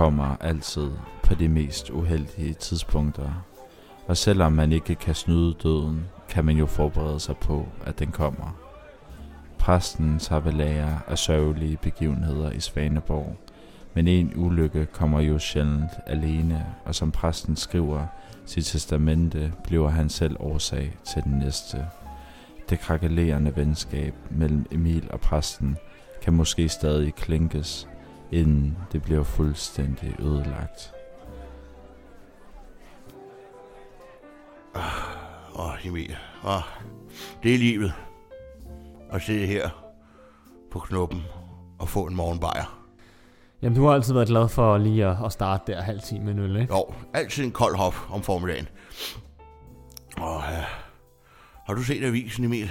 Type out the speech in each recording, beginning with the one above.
Kommer altid på de mest uheldige tidspunkter. Og selvom man ikke kan snyde døden, kan man jo forberede sig på, at den kommer. Præsten tager ved lære af sørgelige begivenheder i Svaneborg, men en ulykke kommer jo sjældent alene, og som præsten skriver sit testamente, bliver han selv årsag til den næste. Det krakelerende venskab mellem Emil og præsten kan måske stadig klinkes, inden det bliver fuldstændig ødelagt. Åh, oh, Emil. Åh, oh, det er livet. At sidde her på knuppen og få en morgenbajer. Jamen, du har altid været glad for lige at, at starte der halv time med en øl, ikke? Jo, altid en kold hop om formiddagen. Og, ja. Har du set avisen, Emil?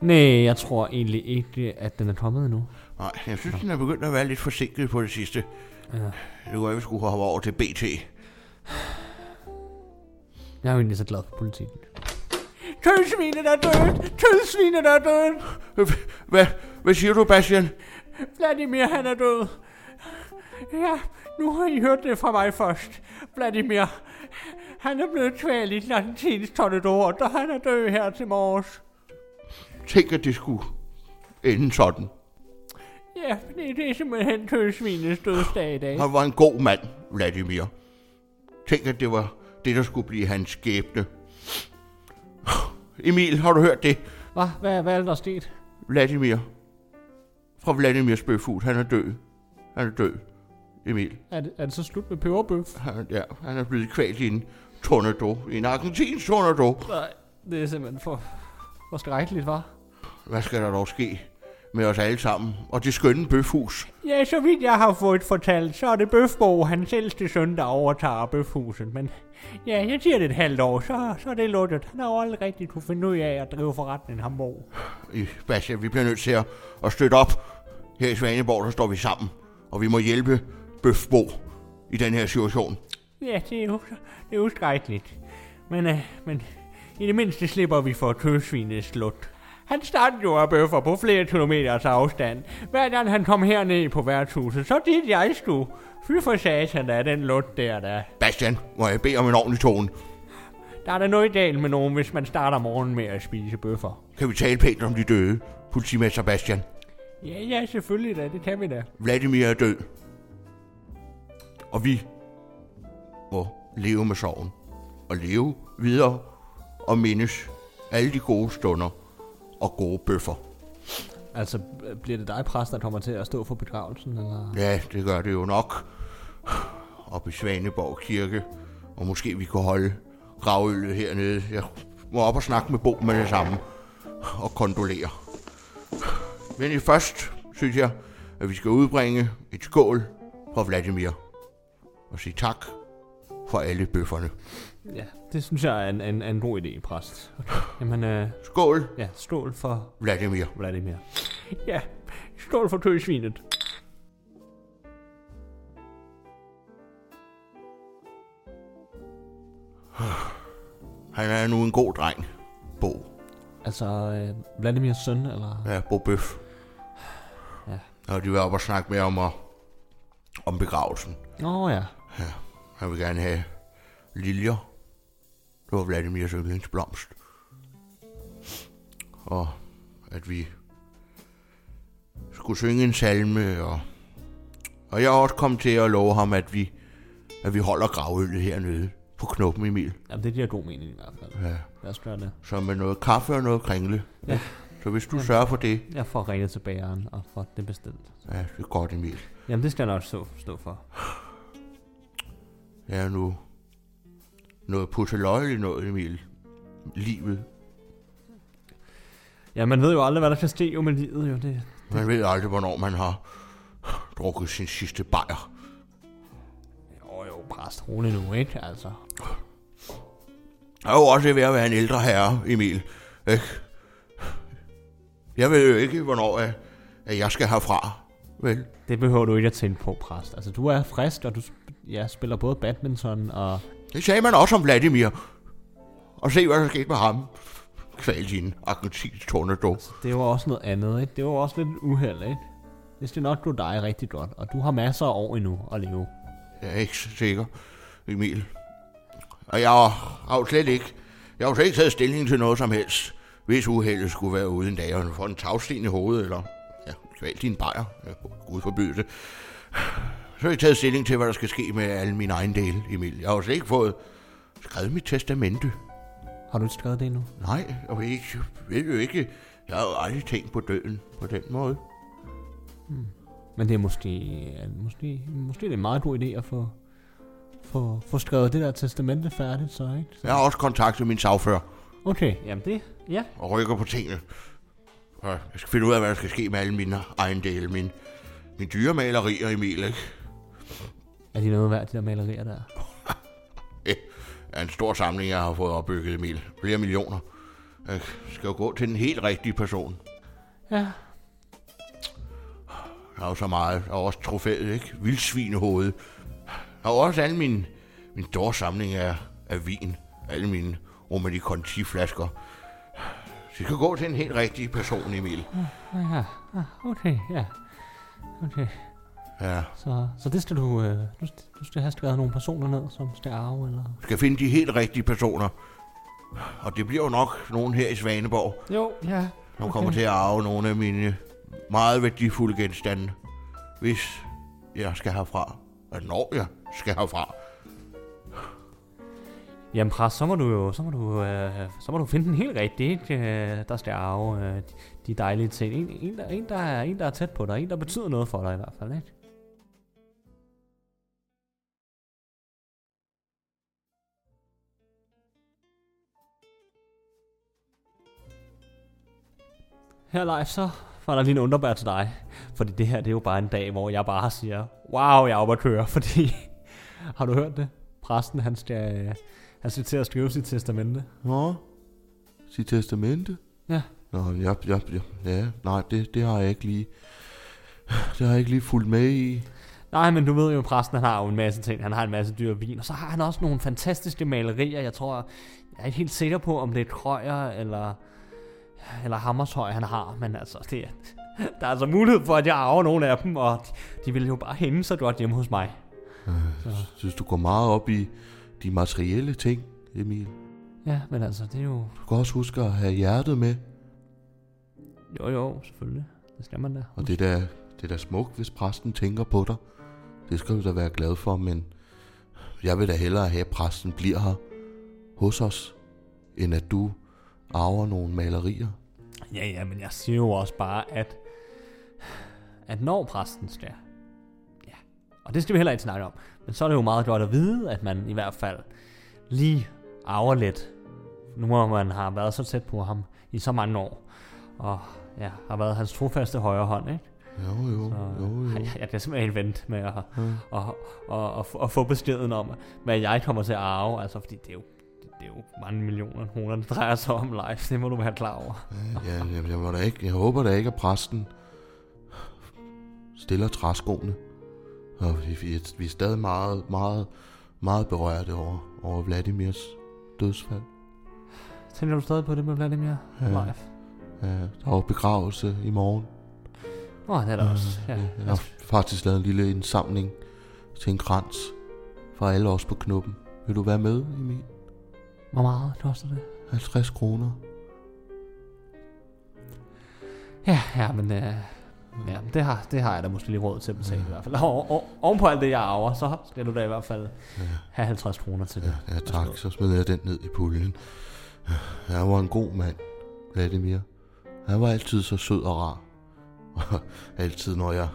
Nej, jeg tror egentlig ikke, at den er kommet endnu. Nej, jeg synes, den er begyndt at være lidt forsinket på det sidste. Ja. Det var, at vi skulle hoppe over til BT. Jeg er jo egentlig så glad for politikken. Tølsvinet er dødt! Tølsvinet er dødt! Hvad, hvad siger du, Bastian? Vladimir, han er død. Ja, nu har I hørt det fra mig først. Vladimir, han er blevet kvalt i Atlantis tornador, da han er død her til morges. Tænk, at det skulle ende sådan. Ja, det, det er simpelthen tølsvinets dødsdag i dag. Han var en god mand, Vladimir. Tænk, at det var det, der skulle blive hans skæbne. Emil, har du hørt det? Hvad, hvad, hvad er der sket? Vladimir. Fra Vladimirs bøfhus. Han er død. Han er død. Emil. Er det, er det så slut med peberbøf? Han, ja, han er blevet kvalt i en tornado. I en argentinsk tornado. Nej, det er simpelthen for, for skrækkeligt, var. Hvad skal der dog ske med os alle sammen? Og det skønne bøfhus. Ja, så vidt jeg har fået fortalt, så er det Bøfbo, hans ældste søn, der overtager Bøfhuset. Men ja, jeg siger det et halvt år, så, så er det lukket. Han har jo aldrig rigtig kunne finde ud af at drive forretningen Hamburg. I Bastian, vi bliver nødt til at, at støtte op. Her i Svaneborg, der står vi sammen. Og vi må hjælpe Bøfbo i den her situation. Ja, det er jo, det er jo skrækkeligt. Men, øh, men i det mindste slipper vi for tøsvinets slut. Han startede jo af bøffer på flere kilometers afstand. Hver gang han kom herned på værtshuset, så dit jeg skulle. Fy for satan, der er den lut der, der. Bastian, må jeg bede om en ordentlig tone? Der er der noget galt med nogen, hvis man starter morgenen med at spise bøffer. Kan vi tale pænt om de døde, politimester Bastian? Ja, ja, selvfølgelig da. Det kan vi da. Vladimir er død. Og vi må leve med sorgen. Og leve videre og mindes alle de gode stunder og gode bøffer. Altså, bliver det dig, præst, der kommer til at stå for begravelsen, eller? Ja, det gør det jo nok. Op i Svaneborg Kirke. Og måske vi kan holde gravøllet hernede. Jeg må op og snakke med Bo med det samme. Og kondolere. Men i først synes jeg, at vi skal udbringe et skål for Vladimir. Og sige tak for alle bøfferne. Ja, det synes jeg er en, en, en god idé, præst. Jamen, øh, Skål, ja, stål for Vladimir. Vladimir. Ja, stål for tøsvinet. Han er nu en god dreng. Bo. Altså, øh, Vladimirs søn, eller? Ja, Bo Bøf. Ja. Og de vil op og snakke mere om, at, om begravelsen. Åh oh, ja. Han vil gerne have liljer. Det var Vladimirs yndlingsblomst. Og at vi skulle synge en salme, og, og jeg også kommet til at love ham, at vi, at vi holder gravøllet hernede på knuppen, Emil. Jamen, det giver god mening i hvert fald. Ja. Lad os gøre det. Så med noget kaffe og noget kringle. Ja. Så hvis du sørger for det, Jeg får ringet til bageren og får det bestilt. ja, det er godt, Emil. Jamen, det skal jeg nok stå, stå for. Er nu noget pusseløjeligt noget, Emil. Livet. Ja, man ved jo aldrig, hvad der kan ske jo med livet, jo. Det, Man ved aldrig, hvornår man har drukket sin sidste bajer. jo, jo, præst, rolig nu, ikke? Altså. Jeg er jo også ved at være en ældre herre, Emil. Ikke? Jeg ved jo ikke, hvornår at, at jeg skal herfra. Vel? Det behøver du ikke at tænke på, præst. Altså, du er frisk, og du ja, spiller både badminton og... Det sagde man også om Vladimir. Og se, hvad der skete med ham. Kvalt i en argentinsk tornado. Det var også noget andet, ikke? Det var også lidt uheld, ikke? det skal nok gå dig rigtig godt, og du har masser af år endnu at leve. Jeg er ikke så sikker, Emil. Og jeg har jo slet ikke, jeg har jo slet ikke taget stilling til noget som helst, hvis uheldet skulle være uden dag, og få en tagsten i hovedet, eller ja, kval din bajer, ja, gud forbyde det. Så har jeg taget stilling til, hvad der skal ske med alle mine egne dele, Emil. Jeg har jo slet ikke fået skrevet mit testamente. Har du ikke skrevet det endnu? Nej, jeg ved, ikke, jeg ved jo ikke. Jeg har jo aldrig tænkt på døden på den måde. Men det er måske, måske, måske det er en meget god idé at få, få, få skrevet det der testamente færdigt, så ikke? Så, Jeg har også kontaktet min sagfører okay, jamen det, ja. og rykker på tingene. Jeg skal finde ud af, hvad der skal ske med alle mine ejendele. Min, min dyre malerier, Emil, ikke? Er de noget værd, de der malerier der? Det er en stor samling, jeg har fået opbygget, Emil. Flere millioner. Jeg skal jo gå til den helt rigtige person. Ja, Der er jo så meget. Der er også trofæet, ikke? Vildsvinehoved. Der er også alle mine, min store samling af, af vin. Alle mine Romani Conti flasker. Så jeg skal gå til en helt rigtig person, Emil. ja, ja, okay, ja. Okay, Ja. så, så det skal du, øh, du, du skal have skrevet nogle personer ned, som skal arve, eller? Jeg skal finde de helt rigtige personer. Og det bliver jo nok nogen her i Svaneborg, Jo, ja. som okay. kommer til at arve nogle af mine meget værdifulde genstande. Hvis jeg skal herfra. Og når jeg skal herfra. Jamen præst, så må du jo, så må du, øh, så må du finde den helt rigtige, ikke? Øh, der skal arve øh, de dejlige ting. En, en, der, en, der er, en, der er tæt på dig, en, der betyder noget for dig i hvert fald, ikke? Her live, så var der lige en underbær til dig. Fordi det her, det er jo bare en dag, hvor jeg bare siger, wow, jeg er oppe at køre, fordi... har du hørt det? Præsten, han skal, han skal til at skrive sit testamente. Nå, sit testamente? Ja. Nå, ja, ja, ja, ja nej, det, det har jeg ikke lige... Det har jeg ikke lige fulgt med i. Nej, men du ved jo, præsten han har jo en masse ting. Han har en masse dyr vin, og så har han også nogle fantastiske malerier. Jeg tror, jeg er ikke helt sikker på, om det er Krøyer eller, eller Hammershøj, han har. Men altså, det er, der er altså mulighed for, at jeg arver nogle af dem, og de, de vil jo bare hænge så godt hjemme hos mig. Jeg synes, du går meget op i de materielle ting, Emil. Ja, men altså, det er jo... Du kan også huske at have hjertet med. Jo, jo, selvfølgelig. Det skal man da. Og det er da, det er da smukt, hvis præsten tænker på dig. Det skal du da være glad for, men jeg vil da hellere have, at præsten bliver her hos os, end at du arver nogle malerier. Ja, ja, men jeg siger jo også bare, at, at når præsten skal, ja, og det skal vi heller ikke snakke om, men så er det jo meget godt at vide, at man i hvert fald lige arver lidt, nu hvor man har været så tæt på ham i så mange år, og ja, har været hans trofaste højre hånd, ikke? Jo, jo, Så, jo, jo. Jeg, jeg kan simpelthen vente med at, Ja. at, at, at, at, få beskeden om, hvad jeg kommer til at arve, altså fordi det er jo, det er jo mange millioner kroner, det drejer sig om live, det må du være klar over. Ja, jeg, jeg, må da ikke, jeg håber da ikke, at præsten stiller træskoene. Og vi, vi, er- vi er stadig meget, meget, meget berørte over, over Vladimirs dødsfald. Tænker du stadig på det med Vladimir Ja. live? Ja, der er begravelse i morgen. Nå, det er der også. Ja. Jeg har faktisk lavet en lille indsamling til en krans for alle os på knuppen. Vil du være med, Emil? Hvor meget koster det? 50 kroner. Ja, ja, men øh, ja, det, har, det har jeg da måske lige råd til at betale i hvert fald. Og, og, oven på alt det, jeg arver, så skal du da i hvert fald have 50 kroner til det. Ja, tak. Så smider jeg den ned i puljen. Han var en god mand, Vladimir. Han var altid så sød og rar. Og altid, når jeg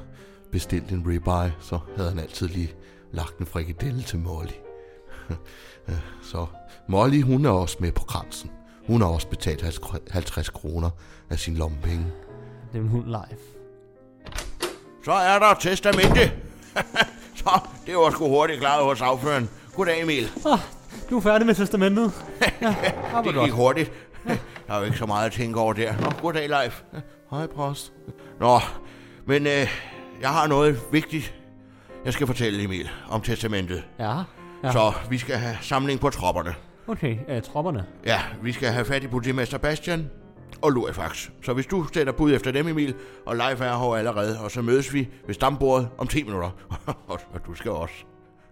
bestilte en ribeye, så havde han altid lige lagt en frikadelle til Molly. Så Molly, hun er også med på kransen. Hun har også betalt 50 kroner af sin lommepenge. Det er en hund live. Så er der testamente. så, det var sgu hurtigt klaret hos afføren. Goddag, Emil. Ah, du er færdig med testamentet. Ja, ja Det gik hurtigt. Der er jo ikke så meget at tænke over der. Nå, goddag, Leif. Hej, præst. Nå, men øh, jeg har noget vigtigt, jeg skal fortælle Emil om testamentet. Ja, Ja. Så vi skal have samling på tropperne. Okay, øh, tropperne. Ja, vi skal have fat i politimester Bastian. og Lurifax. Så hvis du sætter bud efter dem, Emil, og Leif er her allerede, og så mødes vi ved stambordet om 10 minutter. og du skal også.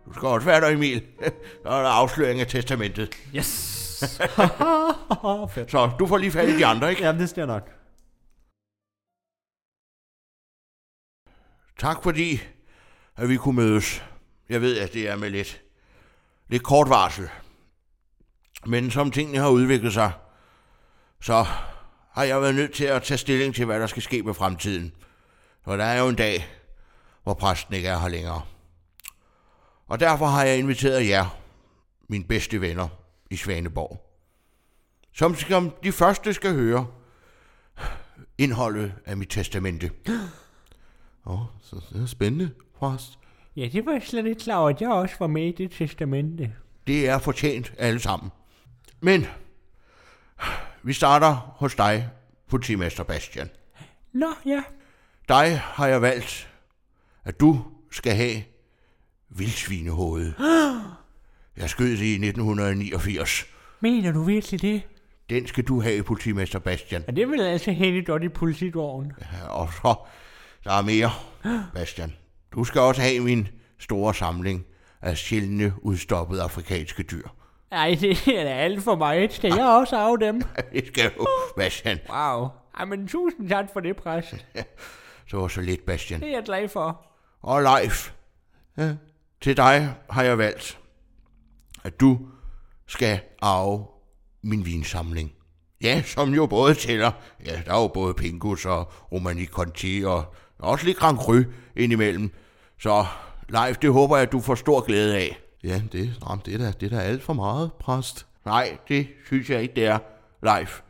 Du skal også være der, Emil. Så er der afsløring af testamentet. Yes! Fedt. Så du får lige fat i de andre, ikke? Jamen, det sker nok. Tak fordi, at vi kunne mødes. Jeg ved, at det er med lidt, lidt kort varsel. Men som tingene har udviklet sig, så har jeg været nødt til at tage stilling til, hvad der skal ske med fremtiden. For der er jo en dag, hvor præsten ikke er her længere. Og derfor har jeg inviteret jer, mine bedste venner i Svaneborg, som, som de første skal høre indholdet af mit testamente. Åh, oh, så det er spændende, præst. Ja, det var jeg slet ikke klar over, at jeg også var med i det testamente. Det er fortjent alle sammen. Men vi starter hos dig, politimester Bastian. Nå, ja. Dig har jeg valgt, at du skal have vildsvinehovedet. Jeg skød det i 1989. Mener du virkelig det? Den skal du have, politimester Bastian. Ja, det vil altså hænge godt i politigården. Ja, Og så, der er mere, Bastian. Du skal også have min store samling af sjældne, udstoppede afrikanske dyr. Ej, det er da alt for mig. Skal jeg også af dem? Det skal du, Bastian. Wow. Ej, men tusind tak for det, præst. Så var så lidt, Bastian. Det er jeg glad for. Og Leif, ja, til dig har jeg valgt, at du skal arve min vinsamling. Ja, som jo både tæller, ja, der er jo både Pingus og Romani Conti og også lidt Grand Cru indimellem. Så Leif, det håber jeg, at du får stor glæde af. Ja, det, jamen, det, er da, det er da alt for meget, præst. Nej, det synes jeg ikke, det er, Leif.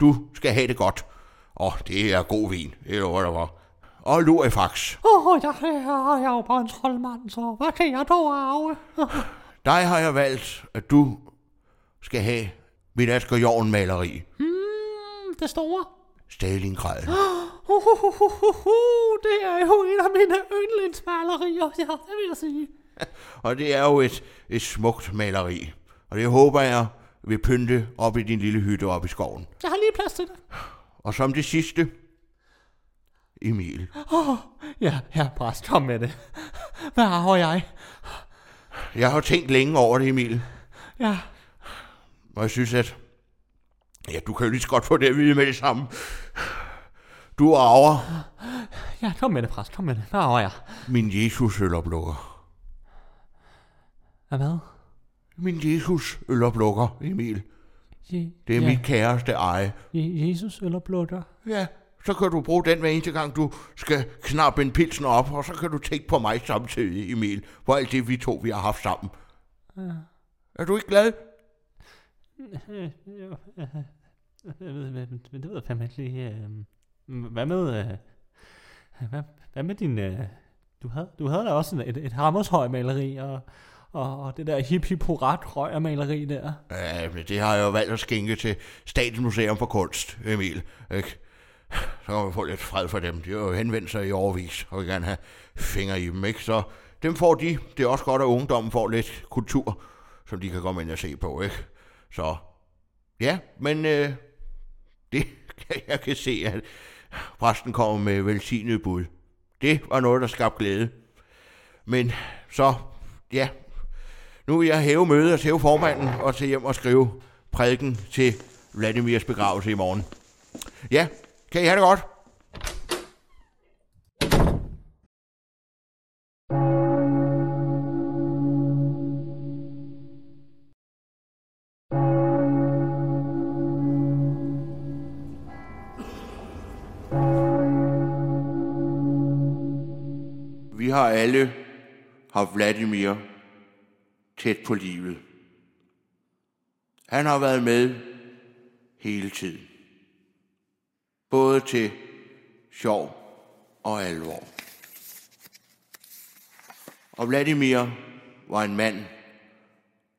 Du skal have det godt. Og det er god vin, det lover der var. Og Lurifax. Åh, oh, jeg, jeg, jeg er jo bare en troldmand, så hvad kan jeg dog arve? Dig har jeg valgt, at du skal have mit Asger Jorn maleri. Hmm, det store. Stalingrad. Uh, uh, uh, uh, uh, det er jo en af mine yndlingsmalerier, ja, det vil jeg sige. Og det er jo et, et smukt maleri. Og det håber jeg vil pynte op i din lille hytte op i skoven. Jeg har lige plads til det. Og som det sidste, Emil. Oh, ja, herre præst, kom med det. Hvad arver jeg? Jeg har tænkt længe over det, Emil. Ja, Og jeg synes, at... Ja, du kan jo lige så godt få det at vide med det samme. Du arver ja, kom med det, præst, kom med det. Hvad arver jeg? min Jesus øloplukker. Hvad hvad? Min Jesus øloplukker, Emil. Je, Det er ja, mit kæreste eje. Je, Jesus blutter? Ja, så kan du bruge den hver eneste gang, du skal knappe en pilsen op, og så kan du tænke på mig samtidig, Emil, for alt det, vi to vi har haft sammen. Er du ikke glad? Men det ved jeg fandme ikke lige. Øhm. Hvad med... Øh, hvad, hvad med din... Øh, du havde, du havde da også et, et hammershøj maleri, og, og, og det der hip hip hurrat maleri der. Ja, men det har jeg jo valgt at skænke til Statens Museum for Kunst, Emil. Ikke? Så kan man få lidt fred for dem. De har jo henvendt sig i overvis, og vil gerne have fingre i dem, ikke? Så dem får de. Det er også godt, at ungdommen får lidt kultur, som de kan komme ind og se på, ikke? Så ja, men øh, det jeg kan se, at præsten kommer med velsignet bud. Det var noget, der skabte glæde. Men så, ja, nu vil jeg hæve mødet og hæve formanden og til hjem og skrive prædiken til Vladimirs begravelse i morgen. Ja, kan I have det godt? Og Vladimir tæt på livet. Han har været med hele tiden. Både til sjov og alvor. Og Vladimir var en mand,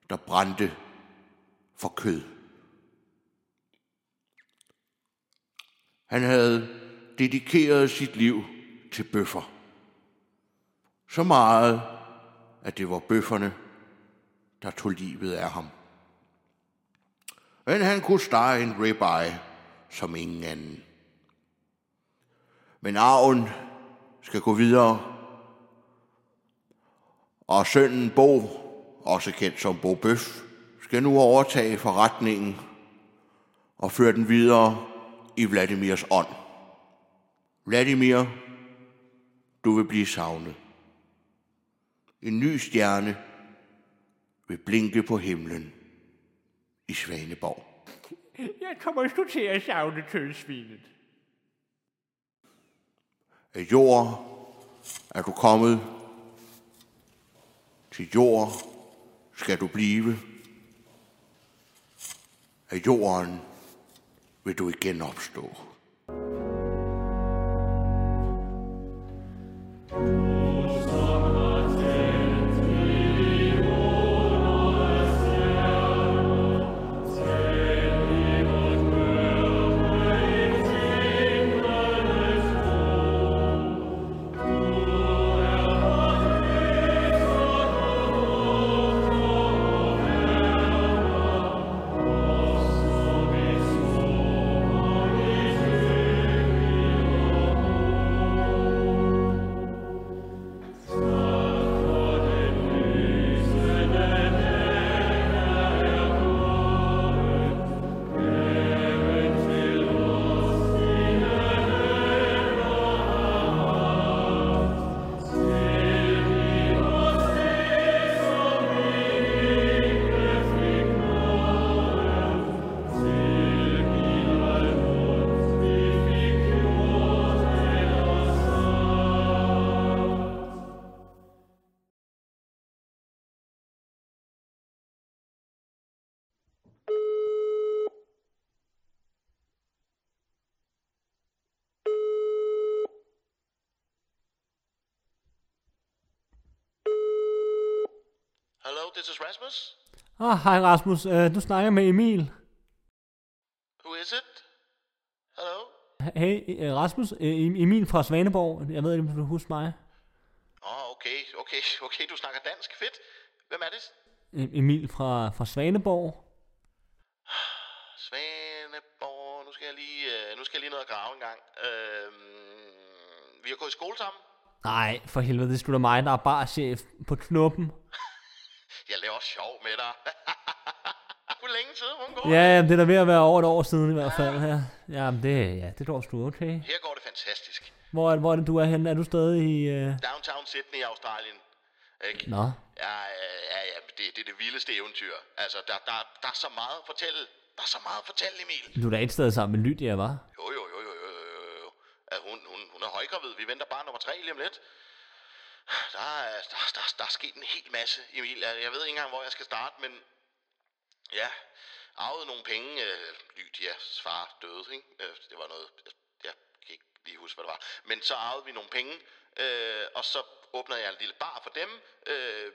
der brændte for kød. Han havde dedikeret sit liv til bøffer. Så meget, at det var bøfferne, der tog livet af ham. Men han kunne stege en ribeye som ingen anden. Men arven skal gå videre, og sønnen Bo, også kendt som Bo Bøf, skal nu overtage forretningen og føre den videre i Vladimirs ånd. Vladimir, du vil blive savnet. En ny stjerne vil blinke på himlen i Svaneborg. Jeg kommer sgu til at savne tødsvinet. Af jord er du kommet. Til jord skal du blive. Af jorden vil du igen opstå. This is Rasmus. Ah, hej Rasmus. Uh, du snakker med Emil. Who is it? Hello? Hey, uh, Rasmus. Uh, Emil fra Svaneborg. Jeg ved ikke, om du husker mig. Åh, oh, okay, okay, okay, du snakker dansk. Fedt. Hvem er det? Emil fra, fra Svaneborg. Svaneborg. Nu skal jeg lige, nu skal jeg lige ned og grave en gang. Uh, vi har gået i skole sammen. Nej, for helvede, det er sgu da mig, der er bare chef på knuppen. Jeg laver sjov med dig. Hvor længe siden, hun går? Ja, jamen, det er da ved at være over et år siden i hvert fald. Ja, jamen, det, ja, det går sgu okay. Her går det fantastisk. Hvor, er- hvor er det, du er henne? Er du stadig i... Uh... Downtown Sydney i Australien. Ikke? Nå, Ja, ja, ja, det, det er det vildeste eventyr. Altså, der, der, der er så meget at fortælle. Der er så meget at fortælle, Emil. du er da et sted sammen med Lydia, var? Jo, jo, jo, jo, jo, jo, jo. At hun, hun, hun er højgravid. Vi venter bare nummer tre lige om lidt. Der er, der, der, der er sket en hel masse, Emil. Jeg ved ikke engang, hvor jeg skal starte, men ja, arvede nogle penge. Øh, Lydias far døde, ikke? Øh, Det var noget, jeg, jeg kan ikke lige huske, hvad det var. Men så arvede vi nogle penge, øh, og så åbnede jeg en lille bar for dem. Øh,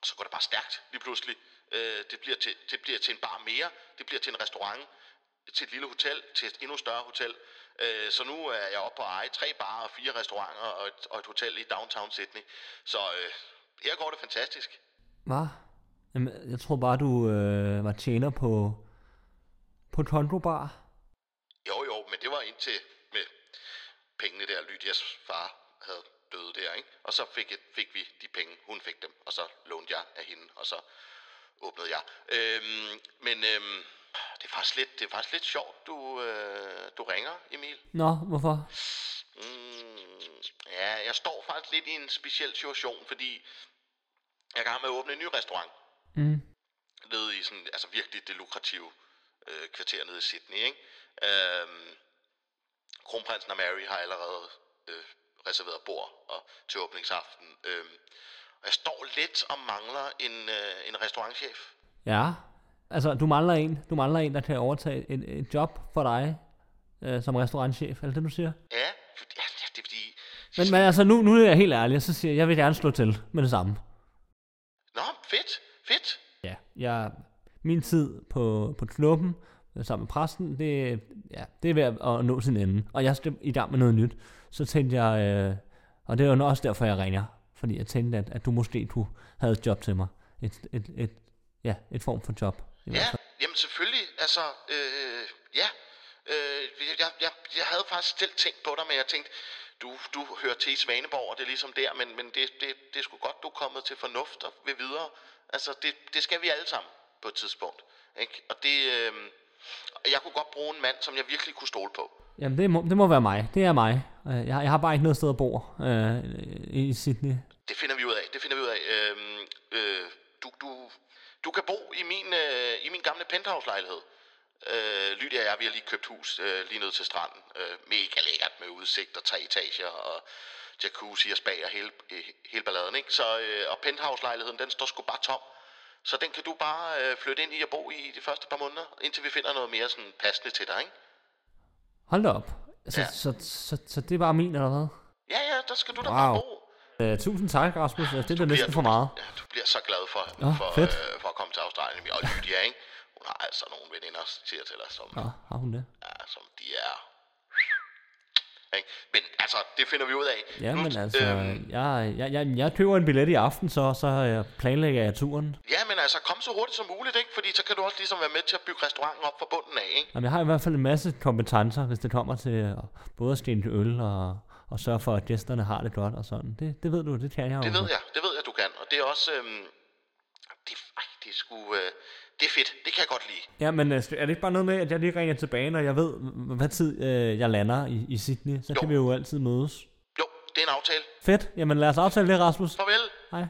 og så går det bare stærkt lige pludselig. Øh, det, bliver til, det bliver til en bar mere, det bliver til en restaurant, til et lille hotel, til et endnu større hotel. Øh, så nu er jeg oppe på eje tre barer fire restauranter og et, og et hotel i downtown Sydney. Så øh, her går det fantastisk. Hvad? Jamen, jeg tror bare, du øh, var tjener på, på Tondo Bar. Jo, jo, men det var indtil med pengene der, Lydias far havde døde der, ikke? Og så fik, jeg, fik vi de penge, hun fik dem, og så lånte jeg af hende, og så åbnede jeg. Øhm, men øhm, det, er faktisk lidt, det er faktisk lidt sjovt, du, øh, du ringer, Emil. Nå, hvorfor? Mm, ja, jeg står faktisk lidt i en speciel situation, fordi jeg er gang med at åbne en ny restaurant. Mm. Nede i sådan, altså virkelig det lukrative øh, kvarter nede i Sydney, ikke? Øhm, kronprinsen og Mary har allerede øh, reserveret bord og, til åbningsaften. Øhm, og jeg står lidt og mangler en, øh, en restaurantchef. Ja, altså du mangler en, du mangler en, der kan overtage et, et job for dig øh, som restaurantchef, er det det, du siger? Ja, for, ja, det er fordi... Men, men altså, nu, nu er jeg helt ærlig, og så siger jeg, jeg vil gerne slå til med det samme. Nå, fedt, fedt. Ja, jeg, min tid på, på knuppen øh, sammen med præsten, det, ja, det er ved at, nå sin ende. Og jeg skal i gang med noget nyt. Så tænkte jeg, øh, og det er jo også derfor, jeg ringer. Fordi jeg tænkte, at, at du måske du havde et job til mig. Et, et, et, ja, et form for job. I Ja, jamen selvfølgelig. Altså, øh, ja. Øh, jeg, jeg, jeg havde faktisk selv tænkt på dig, men jeg tænkte, du, du hører til i Svaneborg, og det er ligesom der, men, men det, det, det er sgu godt, du er kommet til fornuft og vil videre. Altså, det, det skal vi alle sammen på et tidspunkt. Ikke? Og det, øh, jeg kunne godt bruge en mand, som jeg virkelig kunne stole på. Jamen, det må, det må være mig. Det er mig. Øh, Jeg, jeg har bare ikke noget sted at bo øh, i Sydney. Det finder vi ud af. Det finder vi ud af. Øhm, øh, du, du, du kan bo i min, øh, i min gamle penthouse-lejlighed. Øh, Lydia og jeg, vi har lige købt hus øh, lige ned til stranden. Øh, mega lækkert med udsigt og tre etager og jacuzzi og spa og hele, øh, hele balladen. Ikke? Så, øh, og penthouse-lejligheden, den står sgu bare tom. Så den kan du bare øh, flytte ind i og bo i de første par måneder, indtil vi finder noget mere sådan passende til dig, ikke? Hold op. Så, Ja. så, så, så, det er bare min, eller hvad? Ja, ja, der skal du da Wow. bare bo. Øh, tusind tak, Rasmus. Øh, Det er da næsten du, for meget. Ja, du bliver så glad for, Nå, for, fedt. øh, for at komme til Australien. Og Lydia, ikke? Hun har altså nogle veninder, siger til dig, som, Nå, har hun det? ja, som de er... Ikke? Men altså, det finder vi ud af. Ja, Nu, men altså, øhm, jeg, jeg, jeg, jeg køber en billet i aften, så, så øh, planlægger jeg turen. ja, men altså, kom så hurtigt som muligt, ikke? Fordi så kan du også ligesom være med til at bygge restauranten op fra bunden af, ikke? Jamen, jeg har i hvert fald en masse kompetencer, hvis det kommer til både at stille øl og, og sørge for, at gæsterne har det godt og sådan. Det, det ved du, det kan jeg Det ved jeg, det ved jeg, du kan. Og det er også... Øhm, det, ej, det er sgu... Øh, det er fedt, det kan jeg godt lide. Ja, men øh, er det ikke bare noget med, at jeg lige ringer tilbage, når jeg ved, hvad tid øh, jeg lander i, i Sydney? Så Jo. kan vi jo altid mødes. Jo, det er en aftale. Fedt. Jamen lad os aftale det, Rasmus. Farvel. Hej.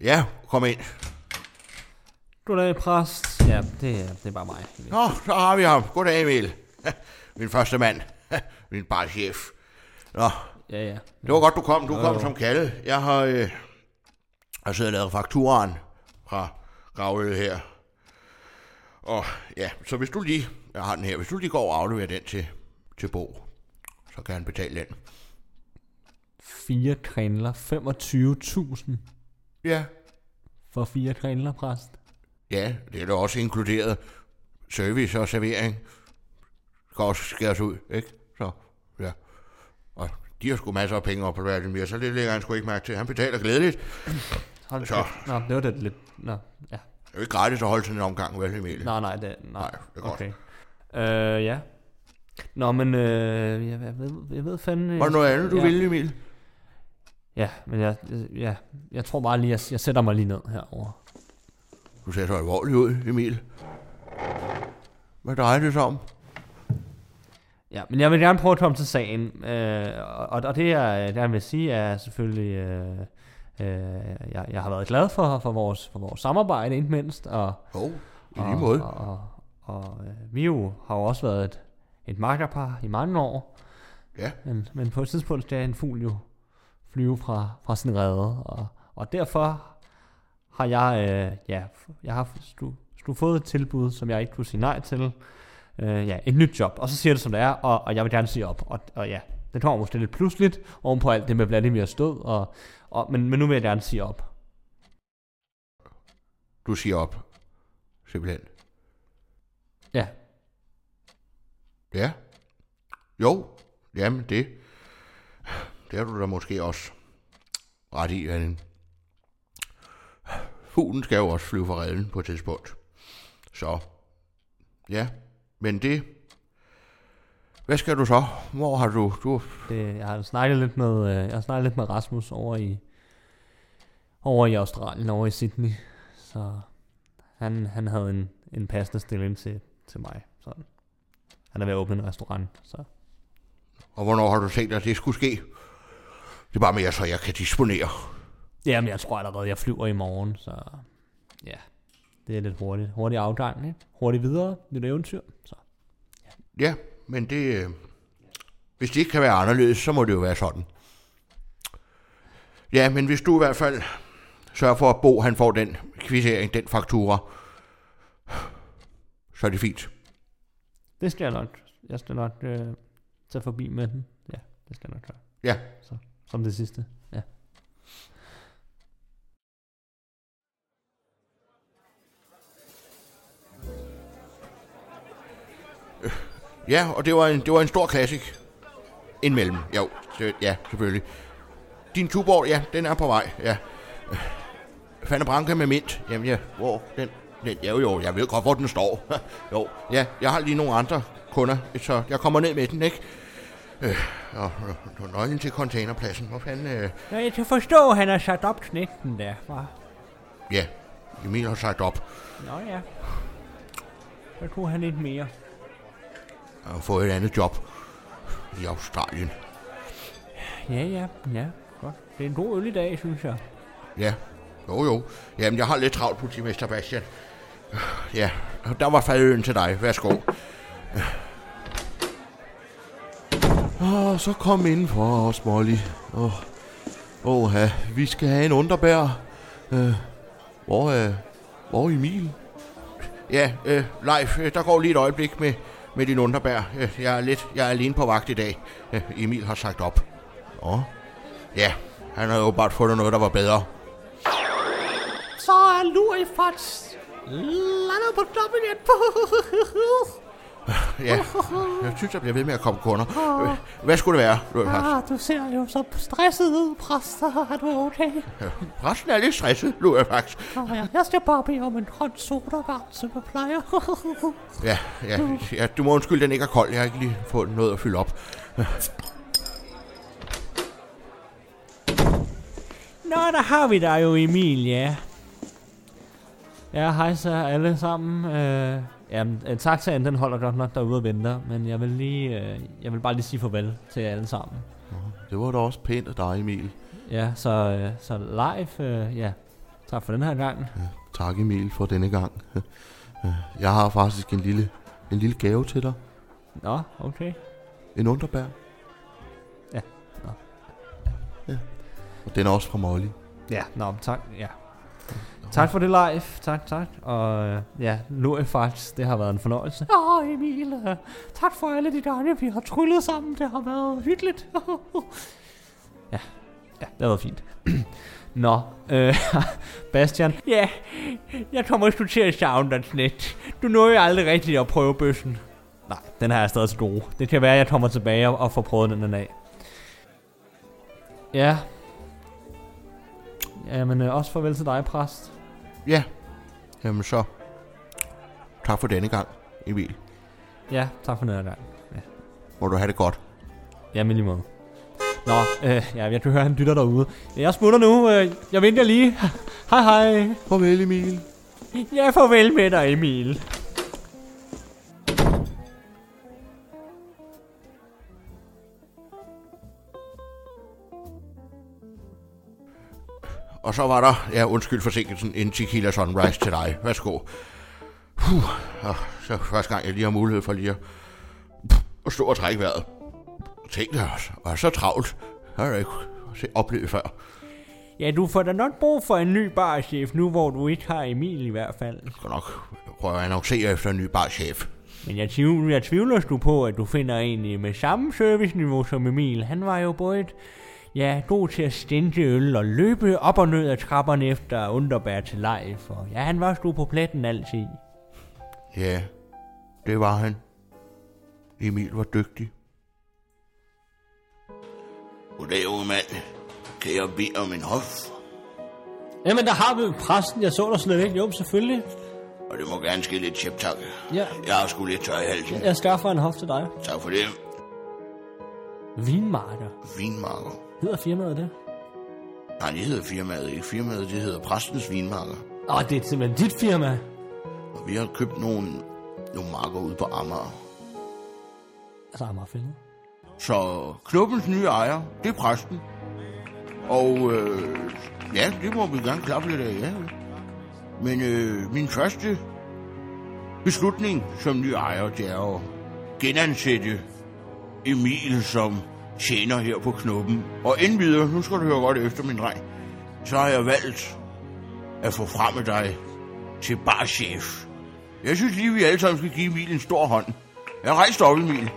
Ja, kom ind. Goddag, præst. Ja, det, er- det er bare mig. Nå, så har vi ham. Goddag, Emil. Min første mand. Min bare chef. Nå, Ja, ja. det var godt, du kom. Du kom jo. som kaldet. Jeg har, øh, har siddet og lavet fakturen fra Gravøl her. Og ja, så hvis du lige, jeg har den her, hvis du lige går og afleverer den til, til Bo, så kan han betale den. Fire krinler. 25.000 Ja. for fire krinler, præst. Ja, det er da også inkluderet service og servering. Det skal også skæres ud, ikke? Så, ja. Og de har sgu masser af penge op på hverdag mere, så det lægger han sgu ikke mærke til. Han betaler glædeligt. Det Hold Så. Nå, det var det lidt... Nå, ja. er jo ikke gratis at holde sådan en omgang, vel, Emil? Nej, nej, det, nej. Nej, det er godt. Okay. Øh, ja. Nå, men øh, jeg, jeg, ved, jeg ved fandme... Var der noget andet, du ja. ville, Emil? Ja, men jeg, ja, jeg tror bare lige, jeg, jeg sætter mig lige ned herover. Du ser så alvorligt ud, Emil. Hvad drejer det sig om? Ja, men jeg vil gerne prøve at komme til sagen. Øh, og, og det, jeg jeg vil sige, er selvfølgelig... Øh, øh, jeg, jeg har været glad for, for, vores, for vores samarbejde, ikke mindst. Og, oh, i lige og, måde. Og, og, og øh, vi jo har jo også været et, et makkerpar i mange år. Ja, Men, men på et tidspunkt skal en fugl jo flyve fra, fra sin rede, og, og derfor har jeg, øh, ja, jeg har du, du fået et tilbud, som jeg ikke kunne sige nej til. Øh, ja, et nyt job, og så siger det som det er, og, og jeg vil gerne sige op. Og, og ja, det kommer måske lidt pludseligt, oven på alt det med Vladimir stød, og, og, men, men nu vil jeg gerne sige op. du siger op. Simpelthen. Ja, Ja. Jo, jamen det. Det har du da måske også ret i, Anne. Fuglen skal jo også flyve fra redden på et tidspunkt. Så, ja, men det... Hvad skal du så? Hvor har du... du det, jeg har snakket lidt med, øh, jeg har snakket lidt med Rasmus over i, over i Australien, over i Sydney. Så han, han havde en, en passende stilling til, til mig. Sådan. Han er ved at åbne en restaurant, så og hvornår har du tænkt, at det skulle ske? Det er bare mere, så jeg kan disponere. Jamen, jeg tror allerede, jeg flyver i morgen, så ja, det er lidt hurtigt. Hurtig afgang, ikke? Hurtigt videre, lidt eventyr, så. Ja, men det... øh, Hvis det ikke kan være anderledes, så må det jo være sådan. Ja, men hvis du i hvert fald sørger for, at Bo han får den kvittering, den faktura, så er det fint. Det skal jeg nok, jeg skal nok øh, tage forbi med den. Ja, det skal jeg nok gøre. Ja, Som det sidste, ja. ja og det var en, det var en stor klassik. Indimellem, jo, det, ja, selvfølgelig. Din tuborg, ja, den er på vej, ja. Fanny Branca med mint. Jamen ja, hvor den, den, ja, jo, jeg ved godt, hvor den står. jo, ja, jeg har lige nogle andre kunder, så jeg kommer ned med den, ikke? Øh, og, og nøglen til containerpladsen, hvor fanden... Øh, Ja, jeg kan forstå, at han har sat op knægten der. Hva? ja, Emil har sagt op. Nå ja. Så tog han lidt mere. Har fået et andet job i Australien. Ja, ja, ja. Godt. Det er en god øl i dag, synes jeg. Ja, jo jo. Jamen, jeg har lidt travlt, politimester Bastian. Ja, der var faldøen til dig. Værsgo. Og så kom indenfor, Molly. Åh, oh, ja, vi skal have en underbær. Øh, hvor er, hvor er Emil? Ja, øh, Leif, øh, der går lige et øjeblik med, med din underbær. Øh, jeg er lidt, jeg er alene på vagt i dag. Øh, Emil har sagt op. Åh, ja, han har jo bare fundet noget, der var bedre. Så er Lurifax landet på toppen igen. Ja, jeg synes, der bliver ved med at komme kunder. Øh, Hvad skulle det være? Her. ah, du ser jo så stresset ud, præst. Er du okay? Resten er lidt stresset, Fax. Oh, ja. Jeg skal bare bede om en grøn sodavand, som jeg plejer. Ja, ja, ja, du må undskylde, den ikke er kold. Jeg har ikke lige fået noget at fylde op. Nå, der har vi dig jo, Emil, ja. Ja, hej så alle sammen. Øh, jamen, øh, taxaen den holder godt nok derude og venter, men jeg vil lige, øh, jeg vil bare lige sige farvel til jer alle sammen. Det var da også pænt af dig, Emil. Ja, så, øh, så live, øh, ja, tak for den her gang. Tak, Emil, for denne gang. Jeg har faktisk en lille, en lille gave til dig. Nå, okay. En underbær. Ja, nå. Ja. Og den er også fra Molly. Ja, nå, tak, ja. Tak for det live, tak, tak. Og øh, ja, nu er faktisk, det har været en fornøjelse. Åh, oh, Emil, uh, tak for alle de gange, vi har tryllet sammen. Det har været hyggeligt. ja, ja, det har været fint. Nå, øh, Bastian. Ja, jeg kommer sgu til at savne dig lidt. Du nåede jo aldrig rigtigt at prøve bøssen. Nej, den her er stadig til gode. Det kan være, at jeg kommer tilbage og, og får prøvet den den af. Ja. Jamen, øh, også farvel til dig, præst. Ja, jamen så. Tak for denne gang, Emil. Ja, tak for den her gang. Må du have det godt. Ja, med lige måde. Nå, øh, ja, jeg kan høre, han dytter derude. Jeg smutter nu. Øh, jeg venter lige. hej, hej. Farvel, Emil. Ja, farvel med dig, Emil. Og så var der, ja undskyld forsinkelsen, en tequila sunrise til dig. Værsgo. Puh, og så første gang jeg lige har mulighed for lige at, at stå og trække vejret. Tænk det også, var så travlt. Har jeg ikke oplevet før. Ja, du får da nok brug for en ny barchef nu, hvor du ikke har Emil i hvert fald. Jeg skal nok prøve at annoncere efter en ny barchef. Men jeg tvivler, jeg tvivler du på, at du finder en med samme serviceniveau som Emil. Han var jo både et, ja, god til at stænde øl og løbe op og ned ad trapperne efter underbær til live. Og ja, han var sgu på pletten altid. Ja, det var han. Emil var dygtig. Goddag, unge mand. Kan jeg bede om en hof? Jamen, der har vi jo præsten. Jeg så dig slet ikke. Jo, selvfølgelig. Og det må gerne ske lidt tjep, tak. Ja, Jeg har sgu lidt tør i halsen. jeg skaffer en hof til dig. Tak for det. Vinmarker. Vinmarker. Hedder firmaet det? Nej, det hedder firmaet ikke. Firmaet, det hedder Præstens Vinmarker. Åh, det er simpelthen dit firma. Og vi har købt nogle, nogle marker ude på Amager. Altså, Amagerfældet. Så klubbens nye ejer, det er præsten. Og øh, ja, det må vi gerne klappe lidt af, ja. Men øh, min første beslutning som ny ejer, det er at genansætte Emil som tjener her på knuppen. Og inden videre, nu skal du høre godt efter, min dreng, så har jeg valgt at få fremme dig til barchef. Jeg synes lige, vi alle sammen skal give Emil en stor hånd. Jeg rejste op, Emil.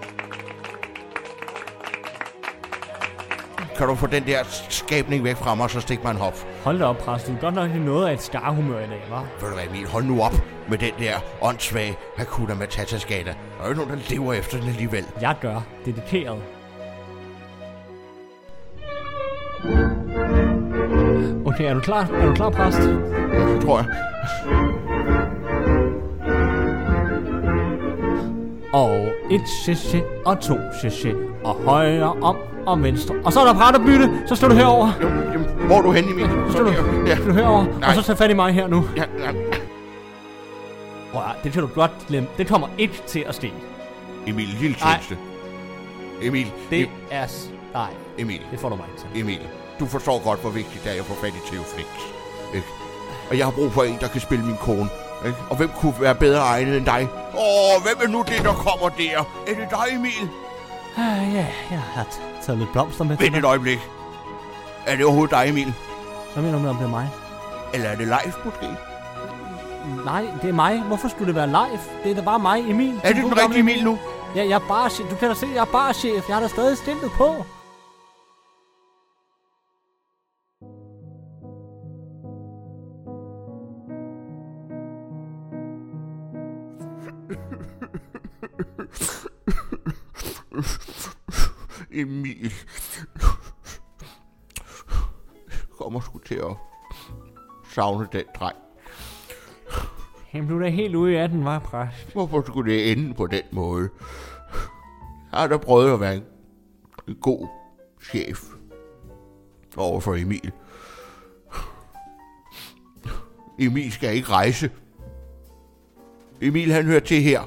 Kan du få den der skabning væk fra mig, så stik mig en hop. Hold da op, præst. Du er godt nok noget af et starhumør i dag, hva'? Ved du hvad, Emil, hold nu op med den der åndssvage Hakuna Matata-skala. Der er jo ikke nogen, der lever efter den alligevel. Jeg gør. Dedikeret. Okay, er du klar? Er du klar, præst? Ja, det tror jeg. Og et cc og to cc og højre om og venstre. Og så er der brætterbytte, så står du herover. Jamen, jamen, hvor er du henne, Emil? Så står du, Ja, du herover, Nej. og så tager fat i mig her nu. ja, ja. Prøv at, det kan du godt glemme. Det kommer ikke til at ske. Emil, lille tjeneste. Emil, Det Em- er... Nej, Emil, det får du mig til. Emil. Du forstår godt, hvor vigtigt det er at få fat i Theo Flix. Ikke? Og jeg har brug for en, der kan spille min kone. Ikke? Og hvem kunne være bedre egnet end dig? Åh, hvem er nu det, der kommer der? Er det dig, Emil? Ah, ja, jeg har taget lidt blomster med Vent et øjeblik. Er det overhovedet dig, Emil? Hvad mener du med, om det er mig? Eller er det Leif, måske? Nej, det er mig. Hvorfor skulle det være live? Det er da bare mig, Emil. Er det den rigtige Emil nu? Ja, jeg er bare chef. Du kan da se, jeg er bare chef. Jeg har da stadig stillet på. Emil. Kommer sgu til at savne den dreng. Du er da helt ude i 18, var præst. Hvorfor skulle det ende på den måde? Jeg har da prøvet at være en god chef over for Emil. Emil skal ikke rejse. Emil han hører til her.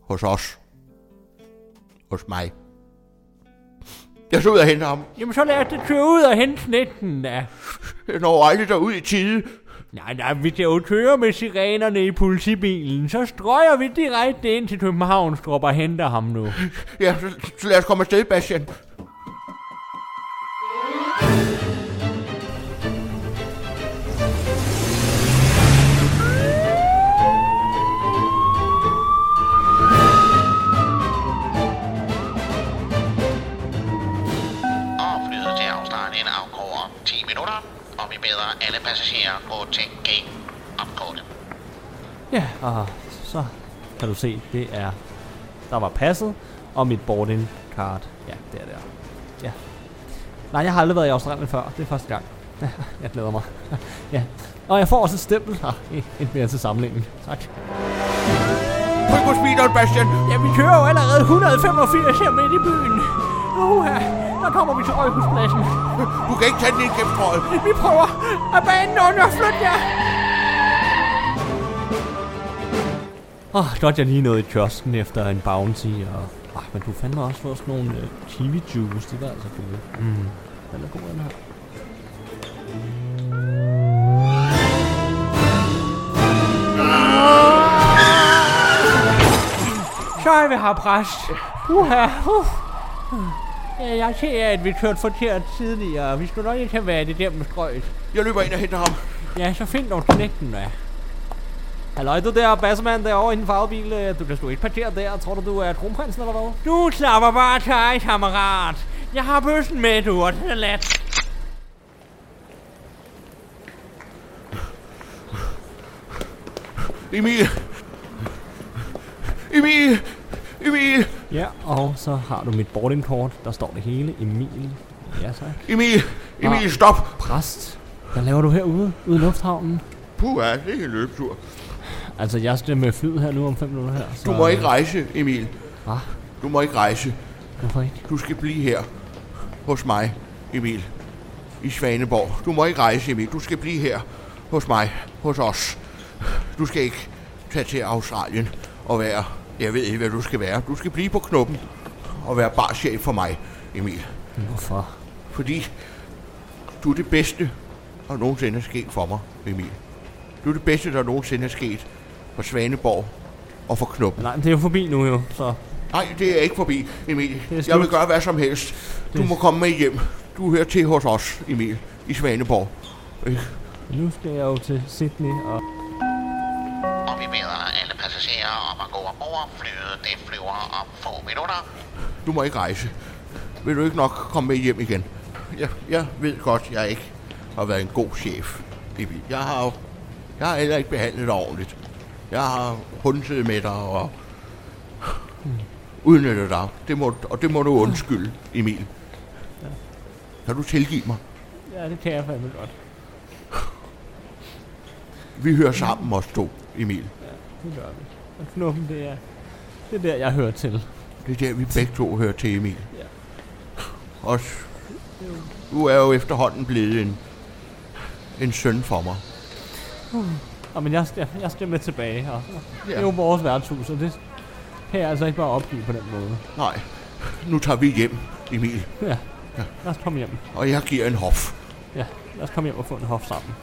Hos os. Hos mig. Jeg skal ud og hente ham. Jamen, så lad os da køre ud og hente snetten, da. Jeg når aldrig derud i tide. Nej, nej, vi kan jo køre med sirenerne i politibilen. Så strøger vi direkte ind til Københavnstrup og henter ham nu. Ja, så, så lad os komme afsted, Bastian. Og så kan du se, det er... Der var passet og mit boarding card. Ja, det er der. Ja. Nej, jeg har aldrig været i Australien før. Det er første gang. Ja, jeg glæder mig. ja. Og jeg får også et stempel her. Et mere til samlingen. Tak. Tryk på speederen, Bastian. Ja, vi kører jo allerede 185 her midt i byen. Uha, der kommer vi til Aarhuspladsen. Du kan ikke tage den ind gennem. Vi prøver at banen under. Flyt jer. Åh, oh, godt jeg lige nåede i kiosken efter en bounty, og... Ah, men du fandme også fået sådan nogle uh, kiwi juice, de var altså gode. Mm. Den er god, den her. Så er vi her, præst. Uha, uh. Jeg ser, at vi kørte forkert tidligere. Vi skulle nok ikke have været igennem strøget. Jeg løber ind og henter ham. Ja, så find dog knægten, da. Halløj, du der bassemand derovre i den farvede bil. Øh, Du kan sgu ikke parkere der. Tror du, du er kronprinsen eller hvad? Du slapper bare til, kammerat. Jeg har bøssen med, du, og den er let. Emil. Emil. Emil. Ja, og så har du mit boardingkort. Der står det hele. Emil. Ja, tak. Emil. Emil, stop. Præst. Hvad laver du herude? Ude i lufthavnen? Puh, ja, det er en løbetur. Altså, jeg skal med flyet her nu om 5 minutter her. Så, Du må ikke rejse, Emil. Hvad? Du må ikke rejse. Hvorfor ikke? Du skal blive her. Hos mig, Emil. I Svaneborg. Du må ikke rejse, Emil. Du skal blive her. Hos mig. Hos os. Du skal ikke tage til Australien og være... Jeg ved ikke, hvad du skal være. Du skal blive på knuppen og være bare chef for mig, Emil. Hvorfor? Fordi du er det bedste, der nogensinde er sket for mig, Emil. Du er det bedste, der nogensinde er sket for Svaneborg og for Knuppen. Nej, men det er jo forbi nu jo, så... Nej, det er ikke forbi, Emil. Jeg vil gøre hvad som helst. Du Det- må komme med hjem. Du hører til hos os, Emil, i Svaneborg. Ikke? Nu skal jeg jo til Sydney, og... Og vi beder alle passagerer om at gå ombord. Flyet det flyver om få minutter. Du må ikke rejse. Vil du ikke nok komme med hjem igen? Jeg, jeg ved godt, jeg ikke har været en god chef, Emil. Jeg har, jeg har heller ikke behandlet dig ordentligt. Jeg har hundet med dig og udnyttet dig. Det må, og det må du undskylde, Emil. Kan du tilgive mig? Ja, det kan jeg fandme godt. Vi hører sammen os to, Emil. Det gør vi. Og knuppen, det er, det er der, jeg hører til. Det er der, vi begge to hører til, Emil. Ja. Også, du er jo efterhånden blevet en, en søn for mig. Og men jeg, jeg, jeg skal med tilbage, og ja. det er jo Ja. vores værtshus, og det kan jeg altså ikke bare opgive på den måde. Nej, nu tager vi hjem, Emil. Ja, lad os komme hjem. Og jeg giver en hof. Ja, lad os komme hjem og få en hof sammen.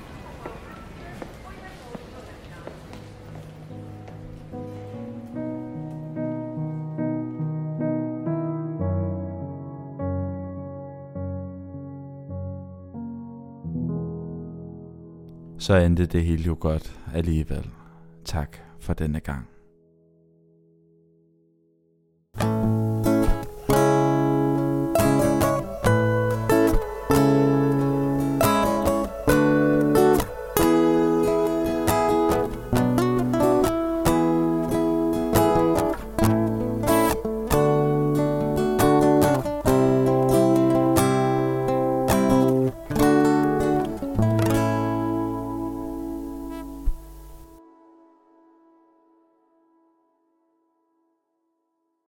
Så endte det hele jo godt alligevel. Tak for denne gang.